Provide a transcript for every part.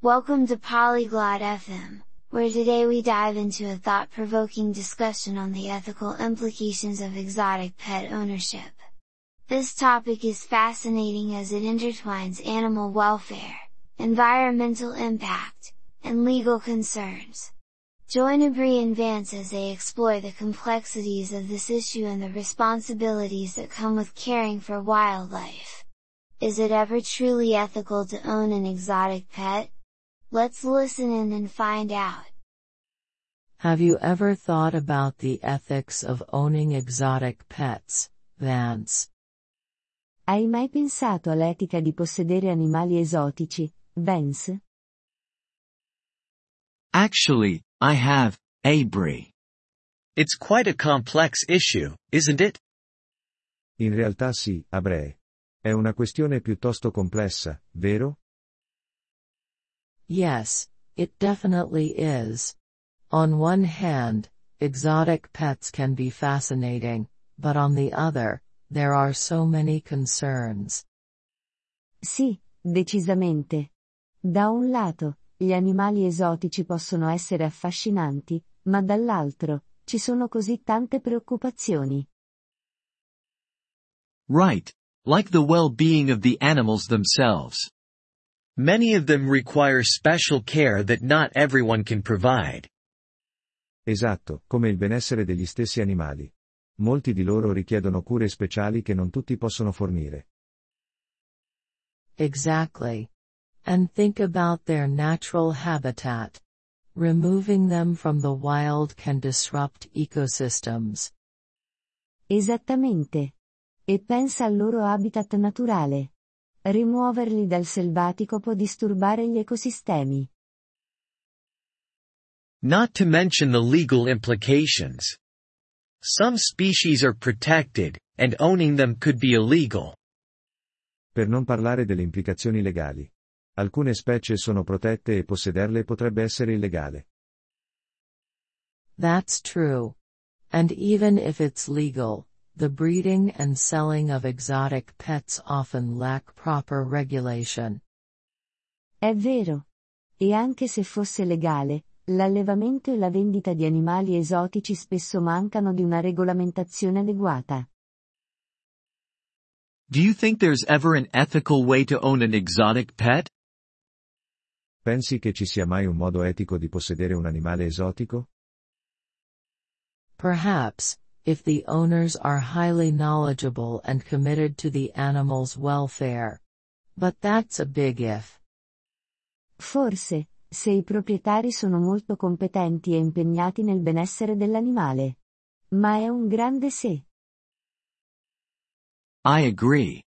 Welcome to Polyglot FM, where today we dive into a thought-provoking discussion on the ethical implications of exotic pet ownership. This topic is fascinating as it intertwines animal welfare, environmental impact, and legal concerns. Join Abri and Vance as they explore the complexities of this issue and the responsibilities that come with caring for wildlife. Is it ever truly ethical to own an exotic pet? Let's listen in and find out. Have you ever thought about the ethics of owning exotic pets, Vance? Hai mai pensato all'etica di possedere animali esotici, Vance? Actually, I have, Abri. It's quite a complex issue, isn't it? In realtà sì, Abrei. È una questione piuttosto complessa, vero? Yes, it definitely is. On one hand, exotic pets can be fascinating, but on the other, there are so many concerns. Sì, decisamente. Da un lato, gli animali esotici possono essere affascinanti, ma dall'altro, ci sono così tante preoccupazioni. Right. Like the well-being of the animals themselves. Many of them require special care that not everyone can provide. Esatto, come il benessere degli stessi animali. Molti di loro richiedono cure speciali che non tutti possono fornire. Exactly. And think about their natural habitat. Removing them from the wild can disrupt ecosystems. Esattamente. E pensa al loro habitat naturale. Rimuoverli dal selvatico può disturbare gli ecosistemi. Not to mention the legal implications. Some species are protected, and owning them could be illegal. Per non parlare delle implicazioni legali. Alcune specie sono protette e possederle potrebbe essere illegale. That's true. And even if it's legal, the breeding and selling of exotic pets often lack proper regulation. È vero. E anche se fosse legale, l'allevamento e la vendita di animali esotici spesso mancano di una regolamentazione adeguata. Do you think there's ever an ethical way to own an exotic pet? Pensi che ci sia mai un modo etico di possedere un animale esotico? Perhaps, if the owners are highly knowledgeable and committed to the animal's welfare. But that's a big if. Forse, se i proprietari sono molto competenti e impegnati nel benessere dell'animale. Ma è un grande se. I agree.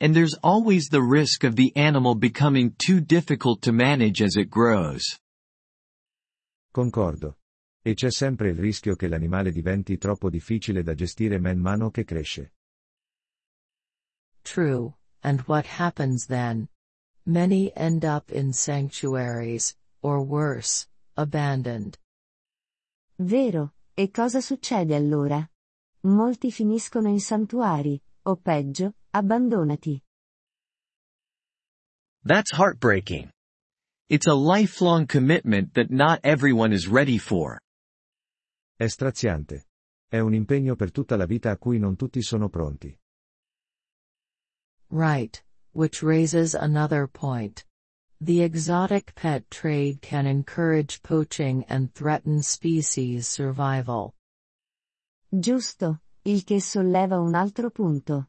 And there's always the risk of the animal becoming too difficult to manage as it grows. Concordo. E c'è sempre il rischio che l'animale diventi troppo difficile da gestire man mano che cresce. True, and what happens then? Many end up in sanctuaries, or worse, abandoned. Vero, e cosa succede allora? Molti finiscono in santuari, o peggio, abbandonati. That's heartbreaking. It's a lifelong commitment that not everyone is ready for. È straziante. È un impegno per tutta la vita a cui non tutti sono pronti. Right, which raises another point. The exotic pet trade can encourage poaching and threaten species survival. Giusto, il che solleva un altro punto.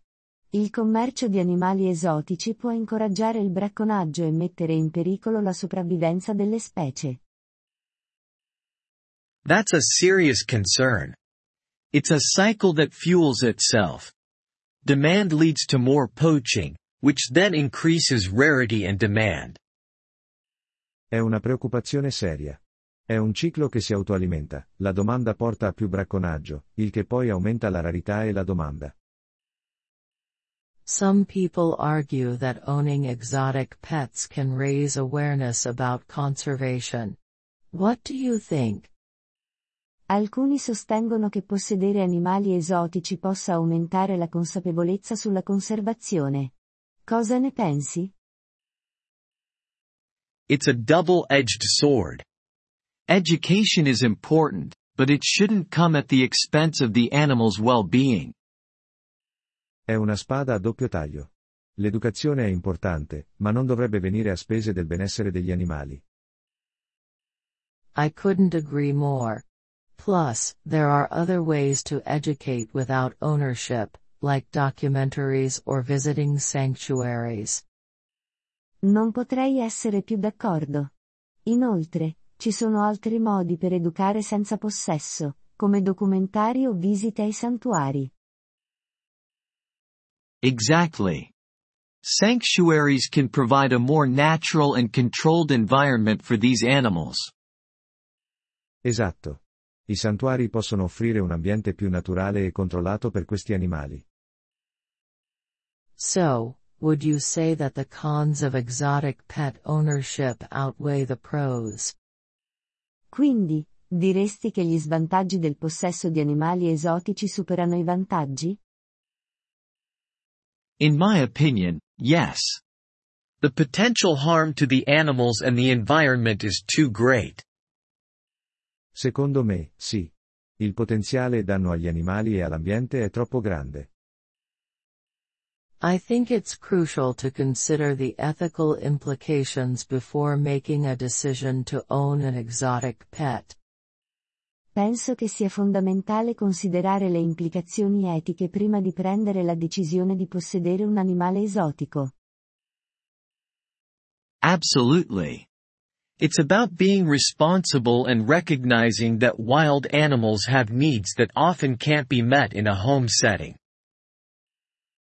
Il commercio di animali esotici può incoraggiare il bracconaggio e mettere in pericolo la sopravvivenza delle specie. That's a serious concern. It's a cycle that fuels itself. Demand leads to more poaching, which then increases rarity and demand. È una preoccupazione seria. È un ciclo che si autoalimenta, la domanda porta a più bracconaggio, il che poi aumenta la rarità e la domanda. Some people argue that owning exotic pets can raise awareness about conservation. What do you think? Alcuni sostengono che possedere animali esotici possa aumentare la consapevolezza sulla conservazione. Cosa ne pensi? It's a double-edged sword. Education is important, but it shouldn't come at the expense of the animal's well-being. È una spada a doppio taglio. L'educazione è importante, ma non dovrebbe venire a spese del benessere degli animali. I couldn't agree more. Plus, there are other ways to educate without ownership, like documentaries or visiting sanctuaries. Non potrei essere più d'accordo. Inoltre, ci sono altri modi per educare senza possesso, come documentari o visite ai santuari. Exactly. Sanctuaries can provide a more natural and controlled environment for these animals. Esatto. I santuari possono offrire un ambiente più naturale e controllato per questi animali. So, would you say that the cons of exotic pet ownership outweigh the pros? Quindi, diresti che gli svantaggi del possesso di animali esotici superano i vantaggi? In my opinion, yes. The potential harm to the animals and the environment is too great. Secondo me, sì. Il potenziale danno agli animali e all'ambiente è troppo grande. I think it's crucial to consider the ethical implications before making a decision to own an exotic pet. Penso che sia fondamentale considerare le implicazioni etiche prima di prendere la decisione di possedere un animale esotico. Absolutely. It's about being responsible and recognizing that wild animals have needs that often can't be met in a home setting.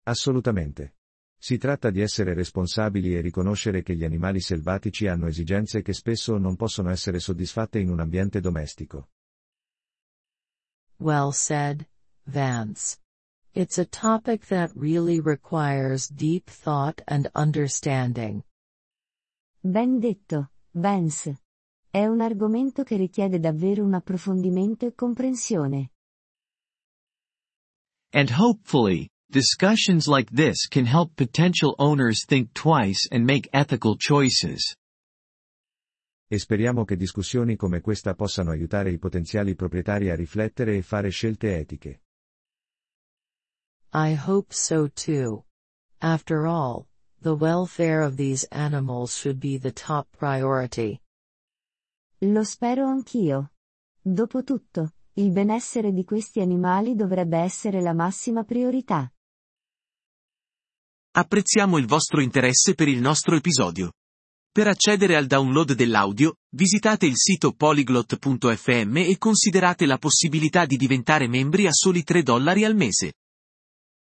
Assolutamente. Si tratta di essere responsabili e riconoscere che gli animali selvatici hanno esigenze che spesso non possono essere soddisfatte in un ambiente domestico. Well said, Vance. It's a topic that really requires deep thought and understanding. Ben detto, Vance. È un argomento che richiede davvero un approfondimento e comprensione. And hopefully, discussions like this can help potential owners think twice and make ethical choices. E speriamo che discussioni come questa possano aiutare i potenziali proprietari a riflettere e fare scelte etiche. I hope so too. After all, the welfare of these animals should be the top priority. Lo spero anch'io. Dopotutto, il benessere di questi animali dovrebbe essere la massima priorità. Apprezziamo il vostro interesse per il nostro episodio. Per accedere al download dell'audio, visitate il sito polyglot.fm e considerate la possibilità di diventare membri a soli 3 dollari al mese.